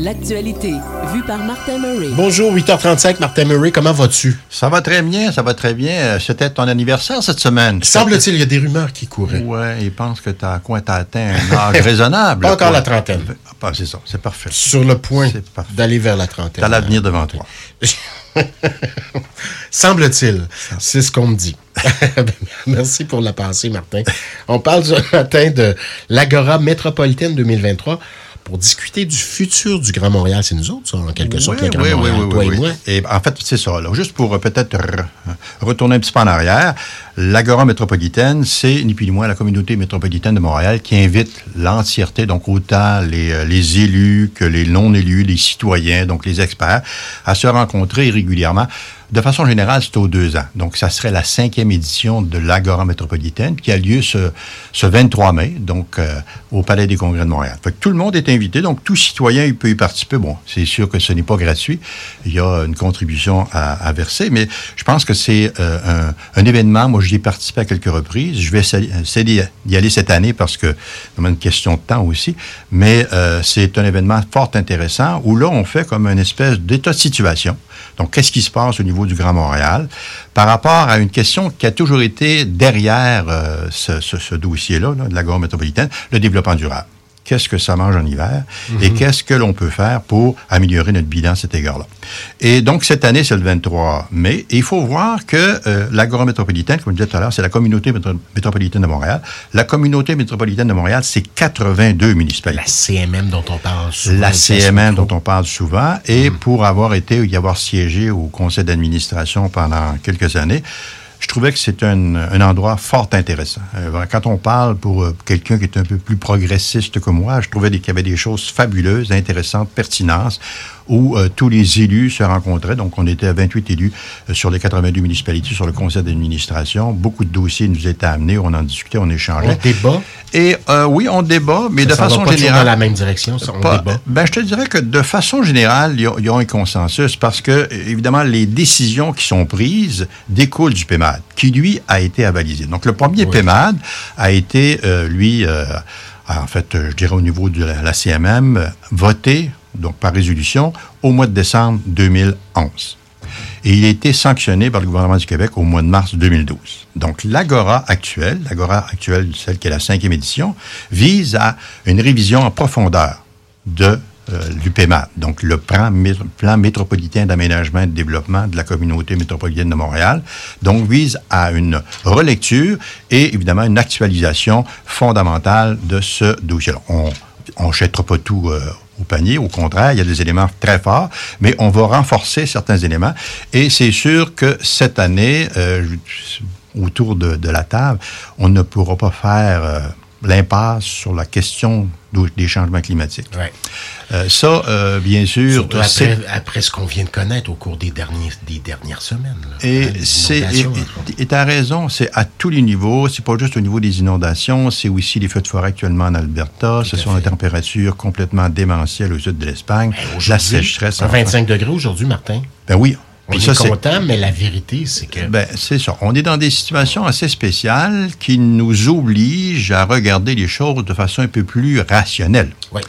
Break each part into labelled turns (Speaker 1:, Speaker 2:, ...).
Speaker 1: L'actualité, vue par Martin Murray.
Speaker 2: Bonjour, 8h35, Martin Murray, comment vas-tu?
Speaker 3: Ça va très bien, ça va très bien. Euh, C'était ton anniversaire cette semaine.
Speaker 2: Semble-t-il, il y a des rumeurs qui couraient.
Speaker 3: Ouais, ils pensent que t'as quoi, t'as atteint un âge raisonnable.
Speaker 2: Pas encore
Speaker 3: quoi.
Speaker 2: la trentaine.
Speaker 3: Ah, c'est ça, c'est parfait.
Speaker 2: Sur le point d'aller vers la trentaine.
Speaker 3: T'as l'avenir devant toi.
Speaker 2: Semble-t-il, c'est ce qu'on me dit. Merci pour la pensée, Martin. On parle ce matin de l'Agora métropolitaine 2023 pour discuter du futur du Grand Montréal. C'est nous autres, ça, en quelque sorte, le Grand
Speaker 3: oui,
Speaker 2: Montréal,
Speaker 3: oui,
Speaker 2: toi et moi.
Speaker 3: Et en fait, c'est ça. Juste pour euh, peut-être re- retourner un petit peu en arrière, l'Agora métropolitaine, c'est ni plus ni moins la communauté métropolitaine de Montréal qui invite l'entièreté, donc autant les, euh, les élus que les non-élus, les citoyens, donc les experts, à se rencontrer régulièrement. De façon générale, c'est aux deux ans. Donc, ça serait la cinquième édition de l'Agora métropolitaine qui a lieu ce, ce 23 mai, donc euh, au Palais des Congrès de Montréal. Fait que tout le monde est invité, donc tout citoyen peut y participer. Bon, c'est sûr que ce n'est pas gratuit. Il y a une contribution à, verser, mais je pense que c'est euh, un, événement. Moi, j'y ai participé à quelques reprises. Je vais essayer essayer d'y aller cette année parce que c'est une question de temps aussi. Mais euh, c'est un événement fort intéressant où là, on fait comme une espèce d'état de situation. Donc, qu'est-ce qui se passe au niveau du Grand Montréal par rapport à une question qui a toujours été derrière euh, ce, dossier-là, là, de la Gare métropolitaine, le développement durable. Qu'est-ce que ça mange en hiver et qu'est-ce que l'on peut faire pour améliorer notre bilan à cet égard-là. Et donc, cette année, c'est le 23 mai. Et il faut voir que euh, l'Agora métropolitaine, comme je disais tout à l'heure, c'est la communauté métro- métropolitaine de Montréal. La communauté métropolitaine de Montréal, c'est 82 municipalités
Speaker 2: La CMM dont on parle souvent.
Speaker 3: la
Speaker 2: Micro.
Speaker 3: dont on parle souvent, et pour avoir été y avoir siégé au conseil d'administration pendant quelques années, je trouvais que c'est un, un endroit fort intéressant. Euh, Quand on parle pour euh, quelqu'un qui est un peu plus progressiste que moi, je trouvais qu'il y avait des choses fabuleuses, intéressantes, pertinentes, où euh, tous les élus se rencontraient. Donc, on était à 28 élus euh, sur les 82 municipalités, sur le conseil d'administration. Beaucoup de dossiers nous étaient amenés, on en discutait, on échangeait.
Speaker 2: On débat?
Speaker 3: Et euh, oui, on débat, mais de
Speaker 2: Ça s'en va
Speaker 3: façon
Speaker 2: pas
Speaker 3: générale...
Speaker 2: dans la même direction, ça, on
Speaker 3: Pas-
Speaker 2: débat.
Speaker 3: ben, je te dirais que de façon générale, il y, a- un consensus parce que, évidemment, les décisions qui sont prises découlent du PEMAD, qui, lui, a été avalisé. Donc, le premier
Speaker 2: Oui.
Speaker 3: PEMAD a été, lui, en fait, je dirais au niveau de la, la CMM, voté, donc par résolution, au mois de décembre 2011. Et il a été sanctionné par le gouvernement du Québec au mois de mars 2012. Donc, l'Agora actuelle, l'Agora actuelle, celle qui est la cinquième édition, vise à une révision en profondeur de euh, du PEMAD, donc le plan, mé- plan métropolitain d'aménagement et de développement de la communauté métropolitaine de Montréal, donc vise à une relecture et évidemment une actualisation fondamentale de ce dossier-là. On on ne jettera pas tout euh, au panier. Au contraire, il y a des éléments très forts, mais on va renforcer certains éléments. Et c'est sûr que cette année, euh, autour de, de la table, on ne pourra pas faire euh, l'impasse sur la question des changements climatiques.
Speaker 2: Ouais.
Speaker 3: Euh, ça, euh, bien sûr,
Speaker 2: après, après ce qu'on vient de connaître au cours des, derniers, des dernières semaines. là. Hein,
Speaker 3: Et
Speaker 2: les
Speaker 3: c'est et- et t'as raison, c'est à tous les niveaux. C'est pas juste au niveau des inondations, c'est aussi les feux de forêt actuellement en Alberta. Ce
Speaker 2: à
Speaker 3: sont
Speaker 2: fait.
Speaker 3: les températures complètement démentielles au sud de l'Espagne,
Speaker 2: Ben,
Speaker 3: la sécheresse.
Speaker 2: à
Speaker 3: en
Speaker 2: 25 degrés aujourd'hui, Martin.
Speaker 3: Ben oui.
Speaker 2: On
Speaker 3: Puis
Speaker 2: est
Speaker 3: ça,
Speaker 2: content, mais la vérité, c'est que
Speaker 3: Ben, c'est ça. On est dans des situations assez spéciales qui nous obligent à regarder les choses de façon un peu plus rationnelle.
Speaker 2: Oui.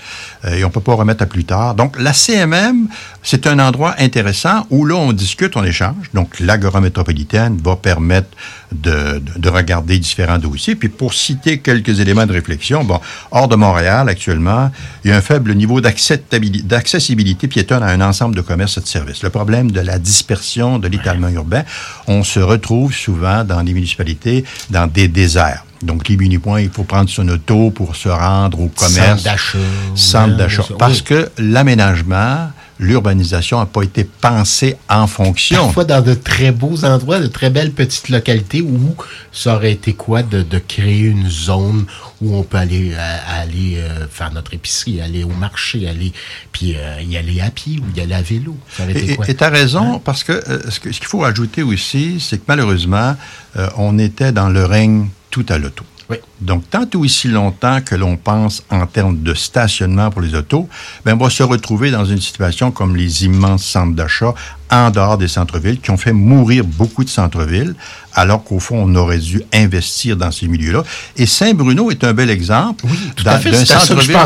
Speaker 3: Euh, et on peut pas remettre à plus tard. Donc, la CMM, c'est un endroit intéressant où là, on discute, on échange. Donc, l'Agora métropolitaine va permettre de, de- de regarder différents dossiers. Puis, pour citer quelques éléments de réflexion, bon, hors de Montréal, actuellement, il y a un faible niveau d'accessibilité piétonne à un ensemble de commerces et de services. Le problème de la dispersion, de l'étalement urbain, on se retrouve souvent dans les municipalités, dans des déserts. Donc, les mini-points, il faut prendre son auto pour se rendre au commerce.
Speaker 2: centre d'achat.
Speaker 3: Centre d'achat. Parce que l'aménagement, l'urbanisation n'a pas été pensée en fonction.
Speaker 2: Parfois dans de très beaux endroits, de très belles petites localités où ça aurait été quoi de, de créer une zone où on peut aller, à- aller euh, faire notre épicerie, aller au marché, aller puis euh, y aller à pied ou y aller à vélo. Ça aurait été
Speaker 3: Et tu as raison, parce que euh, ce que- ce qu'il faut ajouter aussi, c'est que malheureusement, euh, on était dans le règne tout à l'auto.
Speaker 2: Oui.
Speaker 3: Donc, tant ou aussi longtemps que l'on pense en termes de stationnement pour les autos, ben, on va se retrouver dans une situation comme les immenses centres d'achat en dehors des centres-villes qui ont fait mourir beaucoup de centres-villes, alors qu'au fond, on aurait dû investir dans ces milieux-là. Et Saint-Bruno est un bel exemple
Speaker 2: oui, d'un centre-ville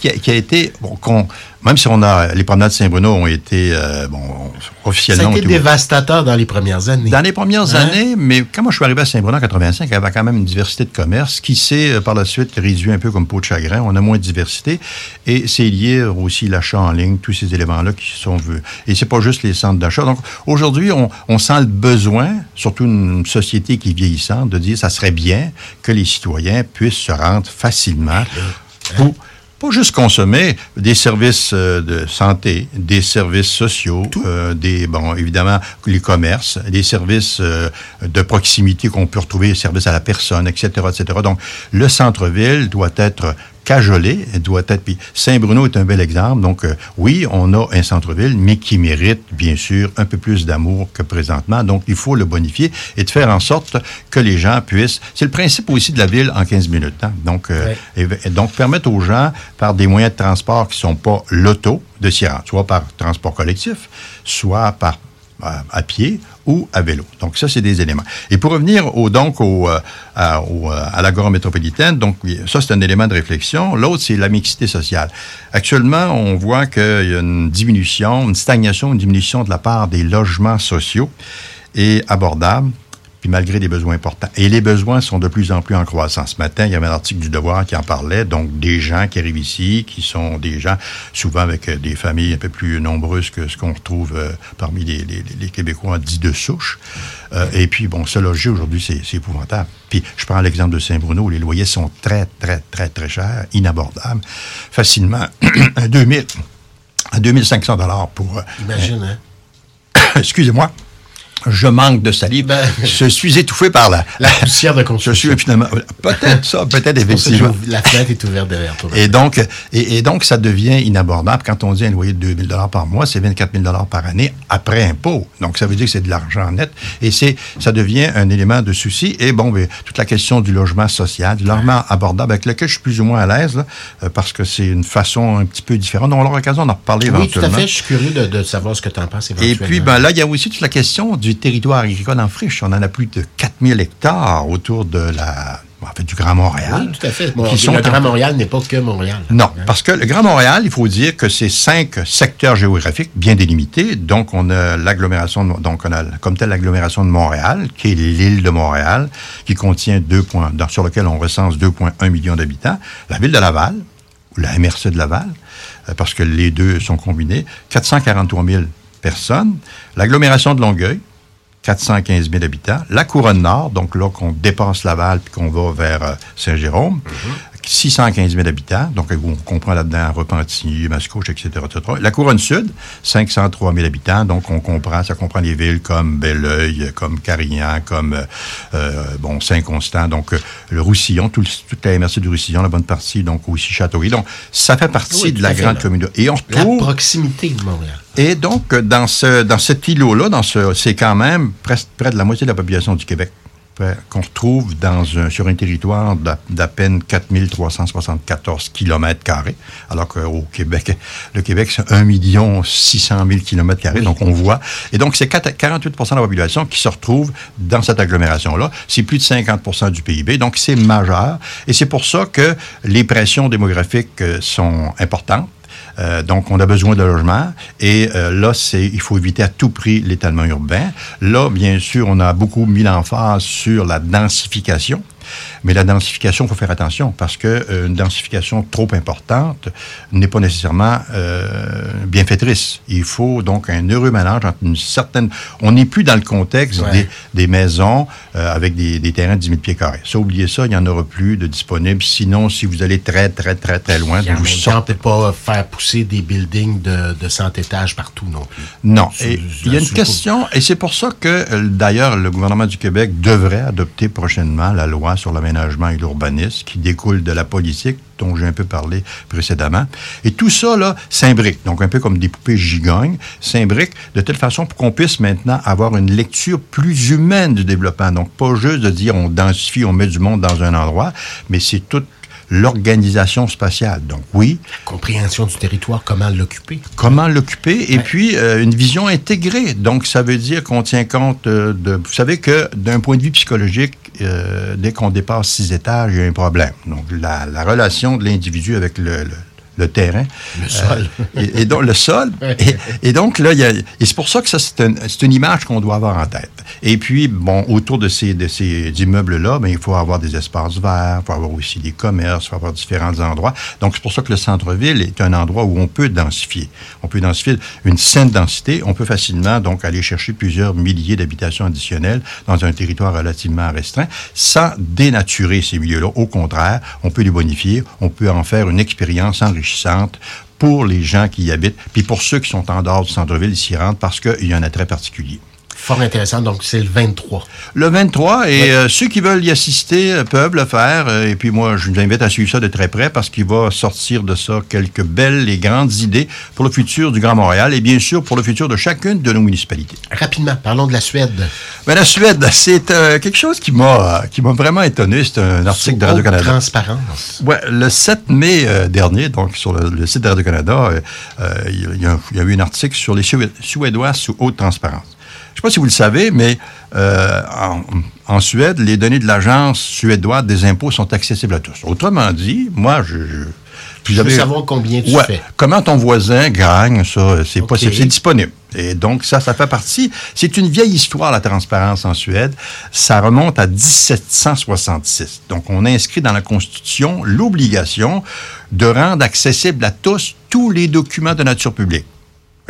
Speaker 3: qui, qui, a été, bon, même si on a les promenades de Saint-Bruno ont été euh, bon officiellement.
Speaker 2: Ça a été dévastateur dans les premières années.
Speaker 3: Dans les premières hein? années, mais quand moi je suis arrivé à Saint-Bruno en 85, il y avait quand même une diversité de commerce qui s'est euh, par la suite réduit un peu comme peau de chagrin. On a moins de diversité et c'est lié aussi l'achat en ligne, tous ces éléments-là qui sont vus. Et c'est pas juste les centres d'achat. Donc aujourd'hui, on, on, sent le besoin, surtout une société qui est vieillissante, de dire ça serait bien que les citoyens puissent se rendre facilement pour pas juste consommer des services euh, de santé, des services sociaux, euh, des bon évidemment les commerces, des services euh, de proximité qu'on peut retrouver, les services à la personne, etc., etc. Donc le centre-ville doit être cajolé, doit être. Puis Saint-Bruno est un bel exemple. Donc, euh, oui, on a un centre-ville, mais qui mérite, bien sûr, un peu plus d'amour que présentement. Donc, il faut le bonifier et de faire en sorte que les gens puissent. C'est le principe aussi de la ville en 15 minutes. Hein? Donc, euh, donc, permettre aux gens, par des moyens de transport qui ne sont pas l'auto, de s'y rendre, soit par transport collectif, soit par à, pied ou à vélo. Donc ça, c'est des éléments. Et pour revenir au, donc au, euh, à, au, euh, à l'agora métropolitaine, donc ça, c'est un élément de réflexion. L'autre, c'est la mixité sociale. Actuellement, on voit qu'il y a une diminution, une stagnation, une diminution de la part des logements sociaux et abordables puis malgré des besoins importants. Et les besoins sont de plus en plus en croissance. Ce matin, il y avait un article du Devoir qui en parlait, donc des gens qui arrivent ici, qui sont des gens souvent avec euh, des familles un peu plus nombreuses que ce qu'on retrouve euh, parmi les, les, les, Québécois dits de souche. Euh, et puis, bon, se loger aujourd'hui, c'est épouvantable. Puis, je prends l'exemple de Saint-Bruno, où les loyers sont très, très, très, très chers, inabordables. Facilement, à 2000, à 2500 dollars pour...
Speaker 2: Imagine, hein?
Speaker 3: Excusez-moi je manque de salive. Ben, je suis étouffé par la,
Speaker 2: la poussière de construction.
Speaker 3: Je suis finalement peut-être ça, peut-être effectivement.
Speaker 2: La fenêtre est ouverte derrière toi.
Speaker 3: Et donc, et, donc, ça devient inabordable quand on dit un loyer de 2000 dollars par mois, c'est 24 000 dollars par année après impôt. Donc, ça veut dire que c'est de l'argent net et c'est, ça devient un élément de souci. Et bon, ben, toute la question du logement social, du logement abordable, avec lequel je suis plus ou moins à l'aise, euh, parce que c'est une façon un petit peu différente. On aura l'occasion d'en reparler
Speaker 2: oui,
Speaker 3: éventuellement.
Speaker 2: tout à fait. Je suis curieux de, de savoir ce que tu en penses éventuellement.
Speaker 3: Et puis, ben là, il y a aussi toute la question du territoire agricole en friche. On en a plus de 4000 hectares autour de la en fait, du Grand Montréal.
Speaker 2: Oui, tout à fait. le Grand Montréal n'est pas que Montréal.
Speaker 3: Non, hein? parce que le Grand Montréal, il faut dire que c'est cinq secteurs géographiques bien délimités. Donc, on a l'agglomération, donc on a comme telle l'agglomération de Montréal, qui est l'île de Montréal, qui contient deux points, sur lequel on recense 2,1 millions d'habitants. La ville de Laval, ou la MRC de Laval, euh, parce que les deux sont combinés, 443 000 personnes. L'agglomération de Longueuil, 415 000 habitants. La Couronne Nord, donc là qu'on dépasse Laval puis qu'on va vers euh, Saint-Jérôme, 615 000 habitants. Donc on comprend là-dedans Repentigny, Mascouche, etc., etc., La Couronne Sud, 503 000 habitants. Donc on comprend, ça comprend les villes comme Belleuil, comme Carignan, comme euh, euh, bon Saint-Constant. Donc le Roussillon, tout, toute la MRC du Roussillon, la bonne partie, donc aussi Châteauguay. Donc ça fait partie de la grande communauté.
Speaker 2: Et on la proximité de Montréal.
Speaker 3: Et donc, dans, ce, dans cet îlot-là, dans ce, c'est quand même presque près de la moitié de la population du Québec qu'on retrouve sur un territoire d'à peine 4374 km carrés, alors qu'au Québec, le Québec, c'est 1 600 000 km carrés, donc on voit. Et donc, c'est 48 de la population qui se retrouve dans cette agglomération-là. C'est plus de 50% du PIB, donc c'est majeur. Et c'est pour ça que les pressions démographiques euh, sont importantes euh, donc, on a besoin de logements. Et euh, là, il faut éviter à tout prix l'étalement urbain. Là, bien sûr, on a beaucoup mis l'emphase sur la densification. Mais la densification, il faut faire attention parce qu'une euh, densification trop importante n'est pas nécessairement euh, bienfaitrice. Il faut donc un heureux mélange entre une certaine... On n'est plus dans le contexte des, maisons euh, avec des, terrains de 10 000 pieds carrés. Ça, oubliez ça, il n'y en aura plus de disponibles. Sinon, si vous allez très, très, très, très loin,
Speaker 2: vous sortez pas faire pousser des buildings de, de 100 étages partout non plus.
Speaker 3: Non. il y a une question, et c'est pour ça que, d'ailleurs, le gouvernement du Québec devrait adopter prochainement la loi sur l'aménagement et l'urbanisme qui découle de la politique dont j'ai un peu parlé précédemment. Et tout ça, là, s'imbrique. Donc, un peu comme des poupées gigognes, s'imbrique de telle façon pour qu'on puisse maintenant avoir une lecture plus humaine du développement. Donc, pas juste de dire on densifie, on met du monde dans un endroit, mais c'est toute l'organisation spatiale. Donc oui.
Speaker 2: compréhension du territoire, comment l'occuper.
Speaker 3: Comment l'occuper, et puis euh, une vision intégrée. Donc ça veut dire qu'on tient compte euh, de... Vous savez que d'un point de vue psychologique, euh, dès qu'on dépasse six étages, il y a un problème. Donc la, la relation de l'individu avec le, le le terrain.
Speaker 2: Le sol.
Speaker 3: Euh, et, et, donc, le sol. et, et, donc, là, il y a, et c'est pour ça que ça, c'est un, une image qu'on doit avoir en tête. Et puis, bon, autour de ces, de ces immeubles-là, ben, il faut avoir des espaces verts, il faut avoir aussi des commerces, il faut avoir différents endroits. Donc, c'est pour ça que le centre-ville est un endroit où on peut densifier. On peut densifier une saine densité. On peut facilement, donc, aller chercher plusieurs milliers d'habitations additionnelles dans un territoire relativement restreint sans dénaturer ces milieux-là. Au contraire, on peut les bonifier, on peut en faire une expérience enrichissante pour les gens qui y habitent, puis pour ceux qui sont en dehors du centre-ville, s'y rendent parce qu'il y a un attrait particulier.
Speaker 2: Fort intéressant. Donc, c'est le 23.
Speaker 3: Le 23, et euh, ceux qui veulent y assister euh, peuvent le faire. Euh, et puis moi, je vous invite à suivre ça de très près parce qu'il va sortir de ça quelques belles et grandes idées pour le futur du Grand Montréal et bien sûr pour le futur de chacune de nos municipalités.
Speaker 2: Rapidement, parlons de la Suède.
Speaker 3: Ben, la Suède, c'est euh, quelque chose qui m'a qui m'a vraiment étonné. C'est un article de Radio-Canada.
Speaker 2: transparence.
Speaker 3: Ouais, le 7 mai euh, dernier, donc sur le, le site de Radio-Canada, il y, a, il y a eu un article sur les Suédois sous haute transparence. Je ne sais pas si vous le savez, mais euh, en, en, Suède, les données de l'Agence suédoise des impôts sont accessibles à tous. Autrement dit, moi, je... je
Speaker 2: puis je veux savoir combien tu
Speaker 3: ouais,
Speaker 2: fais.
Speaker 3: Comment ton voisin gagne, ça, c'est okay. possible, c'est disponible. Et donc, ça, ça fait partie. C'est une vieille histoire, la transparence en Suède. Ça remonte à 1766. Donc, on a inscrit dans la Constitution l'obligation de rendre accessible à tous tous les documents de nature publique.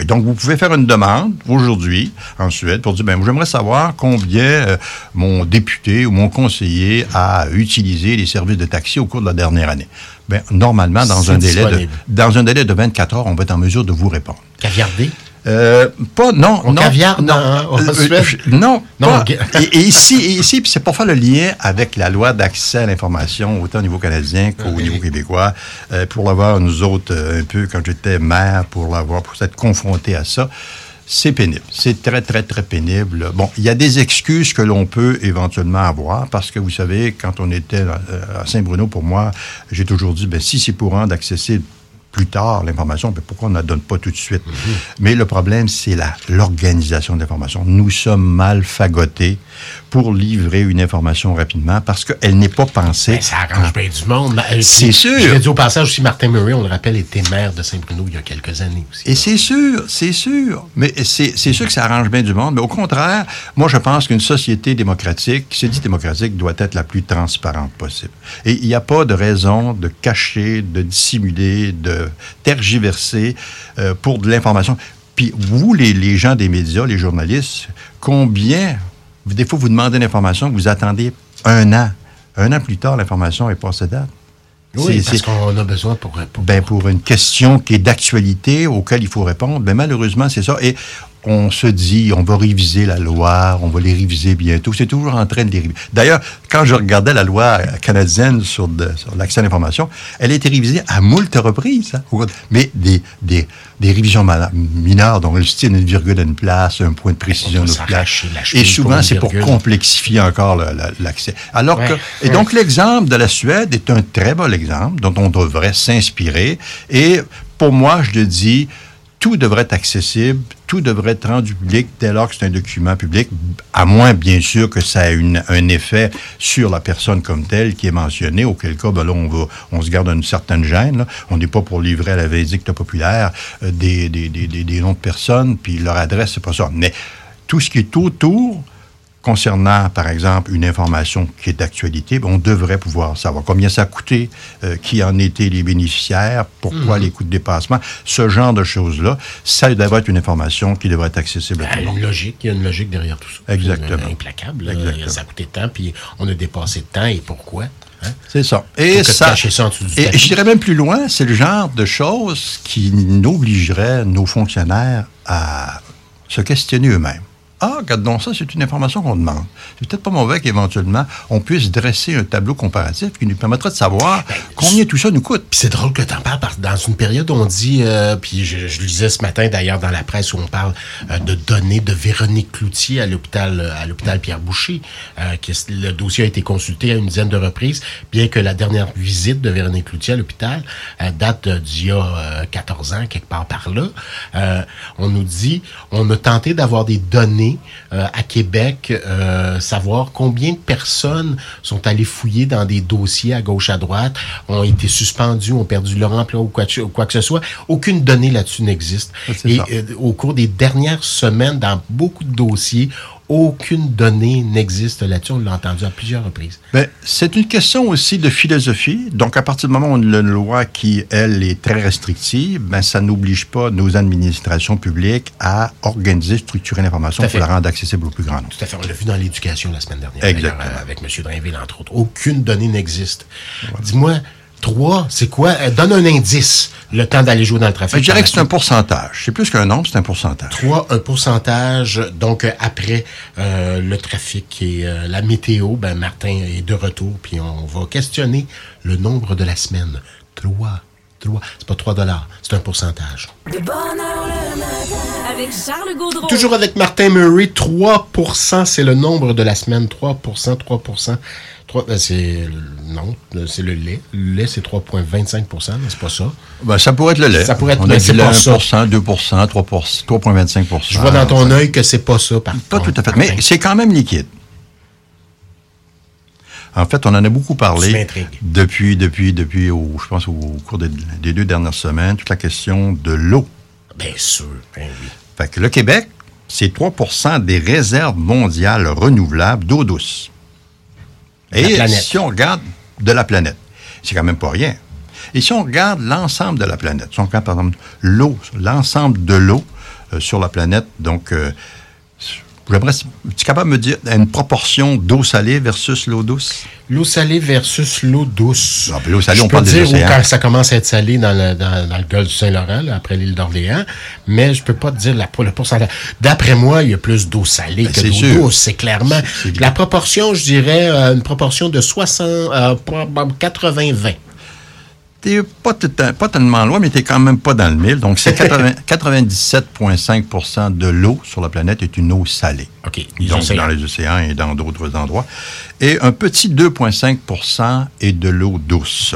Speaker 3: Et donc, vous pouvez faire une demande aujourd'hui en Suède pour dire, ben, j'aimerais savoir combien euh, mon député ou mon conseiller a utilisé les services de taxi au cours de la dernière année. Ben, normalement, dans un, délai de, dans un délai de 24 heures, on va être en mesure de vous répondre. Euh, pas, non,
Speaker 2: on
Speaker 3: non.
Speaker 2: Caviar, non,
Speaker 3: non, euh, non, non. Pas. Et, et, ici, et ici c'est pour faire le lien avec la loi d'accès à l'information, autant au niveau canadien qu'au niveau québécois, euh, pour l'avoir, nous autres, un peu, quand j'étais maire, pour l'avoir, pour s'être confronté à ça. C'est pénible. C'est très, très, très pénible. Bon, il y a des excuses que l'on peut éventuellement avoir parce que, vous savez, quand on était à Saint-Bruno, pour moi, j'ai toujours dit, ben, si c'est pour rendre accessible plus tard l'information, mais pourquoi on ne la donne pas tout de suite? Mm -hmm. Mais le problème, c'est l'organisation de l'information. Nous sommes mal fagotés pour livrer une information rapidement parce qu'elle n'est pas pensée.
Speaker 2: Ben, ça arrange bien du monde.
Speaker 3: C'est sûr.
Speaker 2: Je dit au passage aussi, Martin Murray, on le rappelle, était maire de Saint-Bruno il y a quelques années aussi.
Speaker 3: Et c'est sûr, c'est sûr. Mais c'est sûr que ça arrange bien du monde. Mais au contraire, moi, je pense qu'une société démocratique, qui se dit démocratique, doit être la plus transparente possible. Et il n'y a pas de raison de cacher, de dissimuler, de tergiverser euh, pour de l'information. Puis vous, les, les gens des médias, les journalistes, combien des fois, vous demandez une information, vous attendez un an. Un an plus tard, l'information est passée date.
Speaker 2: Oui, parce qu'on a besoin pour répondre.
Speaker 3: Ben, pour une question qui est d'actualité, auquel il faut répondre. Ben, malheureusement, c'est ça. Et on se dit, on va réviser la loi, on va les réviser bientôt. C'est toujours en train de les réviser. D'ailleurs, quand je regardais la loi canadienne sur, de, sur l'accès à l'information, elle a été révisée à moult reprises. Hein, mais des, des, des révisions mineures, dont le style une virgule à une place, un point de précision à une place. Et souvent, c'est pour complexifier encore l'accès. Alors ouais, que, ouais. et donc, l'exemple de la Suède est un très bon exemple dont on devrait s'inspirer. Et pour moi, je le dis, tout devrait être accessible, tout devrait être rendu public dès lors que c'est un document public, à moins, bien sûr, que ça ait un effet sur la personne comme telle qui est mentionnée, auquel cas, ben là, on, va, on se garde une certaine gêne. On n'est pas pour livrer à la vindicte populaire euh, des, noms de personnes, puis leur adresse, c'est pas ça. Mais tout ce qui est autour, concernant, par exemple, une information qui est d'actualité, on devrait pouvoir savoir combien ça a coûté, euh, qui en étaient les bénéficiaires, pourquoi mmh. les coûts de dépassement, ce genre de choses-là. Ça devrait être une information qui devrait être accessible à tout le monde.
Speaker 2: Il y a une logique, il y a une logique derrière tout ça.
Speaker 3: Exactement.
Speaker 2: Implacable. Exactement. Ça a coûté temps, puis on a dépassé de temps, et pourquoi?
Speaker 3: Hein? C'est ça. Et, ça, ça et je dirais même plus loin, c'est le genre de choses qui n'obligerait nos fonctionnaires à se questionner eux-mêmes. Ah, regardons ça, c'est une information qu'on demande. C'est peut-être pas mauvais qu'éventuellement, on puisse dresser un tableau comparatif qui nous permettra de savoir ben, combien tout ça nous coûte.
Speaker 2: Puis c'est drôle que tu en parles, parce que dans une période où on dit, euh, puis je, lisais ce matin d'ailleurs dans la presse où on parle euh, de données de Véronique Cloutier à l'hôpital euh, à l'hôpital Pierre Boucher, qui, le dossier a été consulté à une dizaine de reprises, bien que la dernière visite de Véronique Cloutier à l'hôpital date d'il y a 14 ans, quelque part par là. on nous dit, on a tenté d'avoir des données euh, à Québec, euh, savoir combien de personnes sont allées fouiller dans des dossiers à gauche, à droite, ont été suspendues, ont perdu leur emploi ou quoi, que ce soit. Aucune donnée là-dessus n'existe. Et euh, au cours des dernières semaines, dans beaucoup de dossiers, aucune donnée n'existe là-dessus. On l'a entendu à plusieurs reprises.
Speaker 3: Ben, c'est une question aussi de philosophie. Donc, à partir du moment où on a une loi qui, elle, est très restrictive, ben, ça n'oblige pas nos administrations publiques à organiser, structurer l'information pour la rendre accessible au plus grand nombre.
Speaker 2: Tout à fait. On l'a vu dans l'éducation la semaine dernière. Exactement. avec M. Drainville, entre autres. Aucune donnée n'existe. Dis-moi, Trois, c'est quoi? Euh, donne un indice, le temps d'aller jouer dans le trafic.
Speaker 3: Je dirais que c'est un pourcentage. C'est plus qu'un nombre, c'est un pourcentage.
Speaker 2: Trois, un pourcentage. Donc, euh, après euh, le trafic et la météo, ben, Martin est de retour, puis on va questionner le nombre de la semaine. Trois. Trois. C'est pas 3 dollars, c'est un pourcentage. Avec Charles Gaudreau. Toujours avec Martin Murray, 3% c'est le nombre de la semaine. 3% 3 euh, c'est non, c'est le lait. Le lait, c'est 3,25% c'est pas ça.
Speaker 3: Ben, ça pourrait être le lait.
Speaker 2: Ça pourrait être,
Speaker 3: On a dit 1% 2% 3,25%
Speaker 2: Je vois dans ton œil que c'est pas ça, par
Speaker 3: Pas tout à fait, mais c'est quand même liquide. En fait, on en a beaucoup parlé depuis, depuis, depuis, je pense, au cours des, deux dernières semaines, toute la question de l'eau.
Speaker 2: Bien sûr, ben oui.
Speaker 3: Fait que le Québec, c'est 3% des réserves mondiales renouvelables d'eau douce. Et si on regarde de la planète, c'est quand même pas rien. Et si on regarde l'ensemble de la planète, si on regarde par exemple l'eau, l'ensemble de l'eau euh, sur la planète, donc euh, J'aimerais, tu es capable de me dire une proportion d'eau salée versus l'eau douce?
Speaker 2: L'eau salée versus l'eau douce.
Speaker 3: Ah, l'eau salée,
Speaker 2: je
Speaker 3: on parle
Speaker 2: dire des quand ça commence à être salé dans le, dans, le golfe du Saint-Laurent, après l'île d'Orléans, mais je peux pas te dire la, le pourcentage. D'après moi, il y a plus d'eau salée ben, que d'eau douce, c'est clairement. la proportion, je dirais, euh, une proportion de 60, 80-20
Speaker 3: t'es pas, pas tellement loin, mais tu quand même pas dans le mille. Donc, c'est 97,5% de l'eau sur la planète est une eau salée.
Speaker 2: OK.
Speaker 3: Donc, dans les océans et dans d'autres endroits. Et un petit 2,5% est de l'eau douce.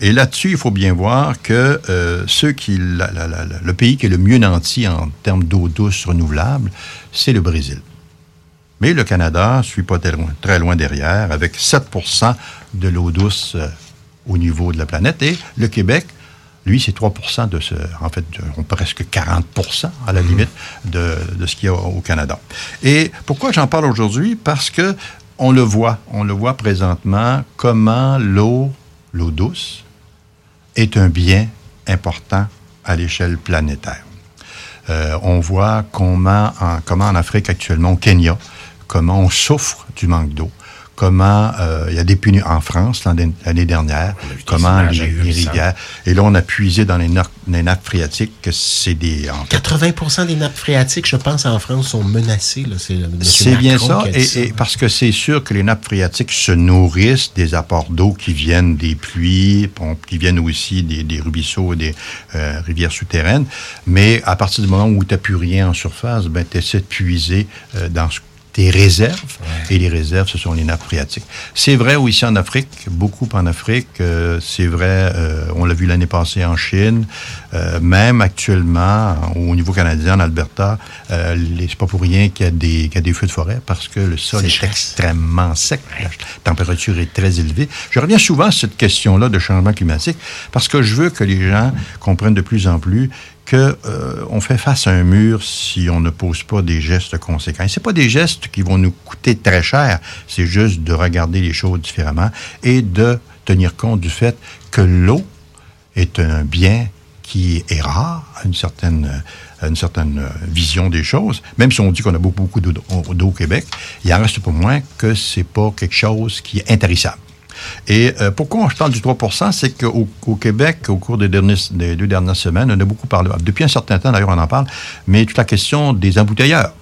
Speaker 3: Et là-dessus, il faut bien voir que euh, ceux qui, le pays qui est le mieux nanti en termes d'eau douce renouvelable, c'est le Brésil. Mais le Canada ne suit pas très loin, très loin derrière, avec 7% de l'eau douce euh, au niveau de la planète. Et le Québec, lui, c'est 3 de ce, en fait, presque 40% à la mhm. limite de, de ce qu'il y a au Canada. Et pourquoi j'en parle aujourd'hui? Parce que on le voit, on le voit présentement, comment l'eau, l'eau douce, est un bien important à l'échelle planétaire. Euh, on voit comment en, comment en Afrique actuellement, au Kenya, comment on souffre du manque d'eau comment euh, il y a des punis en France l'année dernière, comment les, rivières. Et là, on a puisé dans les, nappes phréatiques que c'est des...
Speaker 2: 80% des nappes phréatiques, je pense, en France, sont menacées.
Speaker 3: C'est bien ça, et, parce que c'est sûr que les nappes phréatiques se nourrissent des apports d'eau qui viennent des pluies, qui viennent aussi des, ruisseaux et des euh, rivières souterraines. Mais à partir du moment où tu n'as plus rien en surface, ben, tu essaies de puiser euh, dans ce des réserves. Et les réserves, ce sont les nappes phréatiques. C'est vrai aussi en Afrique, beaucoup en Afrique. Euh, c'est vrai, euh, on l'a vu l'année passée en Chine. Euh, même actuellement, au niveau canadien, en Alberta, c'est pas pour rien qu'il y, a des, qu'il y a des feux de forêt parce que le sol est, extrêmement sec. La température est très élevée. Je reviens souvent à cette question-là de changement climatique parce que je veux que les gens comprennent de plus en plus qu'on euh, fait face à un mur si on ne pose pas des gestes conséquents. Ce pas des gestes qui vont nous coûter très cher, c'est juste de regarder les choses différemment et de tenir compte du fait que l'eau est un bien qui est rare à une certaine, une certaine vision des choses. Même si on dit qu'on a beaucoup, beaucoup d'eau au Québec, il en reste pas moins que c'est pas quelque chose qui est intarissable. Et euh, pourquoi je parle du 3% c'est qu'au au Québec, au cours des, des, deux dernières semaines, on a beaucoup parlé, depuis un certain temps d'ailleurs on en parle, mais toute la question des embouteilleurs.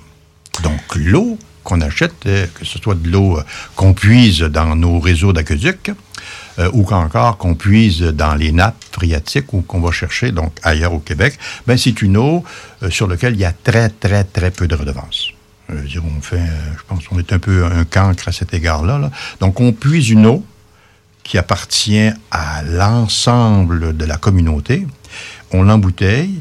Speaker 3: Donc, l'eau qu'on achète, euh, que ce soit de l'eau euh, qu'on puise dans nos réseaux d'aqueduc, ou qu'encore qu'on puise dans les nappes phréatiques ou qu'on va chercher donc ailleurs au Québec, ben c'est une eau sur laquelle il y a très, très, très peu de redevances. Je veux dire, on fait, je pense qu'on est un peu un cancre à cet égard-là. là. Donc, on puise une eau qui appartient à l'ensemble de la communauté. On l'embouteille,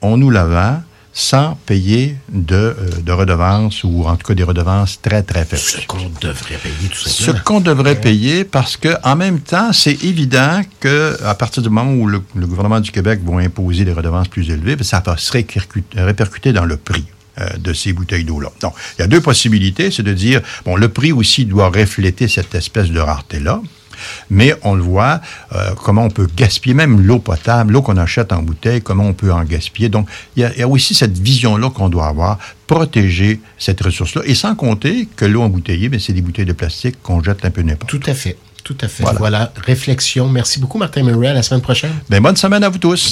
Speaker 3: on nous la vend sans payer de, euh, de redevances ou en tout cas des redevances très, très faibles.
Speaker 2: Ce qu'on devrait payer tout
Speaker 3: Ce
Speaker 2: simplement.
Speaker 3: qu'on devrait payer parce que en même temps, c'est évident que à partir du moment où le, le gouvernement du Québec va imposer des redevances plus élevées, ben, ça va se répercu- répercuter dans le prix euh, de ces bouteilles d'eau-là. Donc, il y a deux possibilités, c'est de dire, bon, le prix aussi doit refléter cette espèce de rareté-là. Mais on le voit, euh, comment on peut gaspiller même l'eau potable, l'eau qu'on achète en bouteille, comment on peut en gaspiller. Donc, il y a, il y a aussi cette vision-là qu'on doit avoir, protéger cette ressource-là. Et sans compter que l'eau embouteillée, ben, c'est des bouteilles de plastique qu'on jette un peu n'importe.
Speaker 2: Tout à fait. Tout à fait.
Speaker 3: Voilà.
Speaker 2: voilà. Réflexion. Merci beaucoup, Martin Murray. À la semaine prochaine.
Speaker 3: Ben, bonne semaine à vous tous.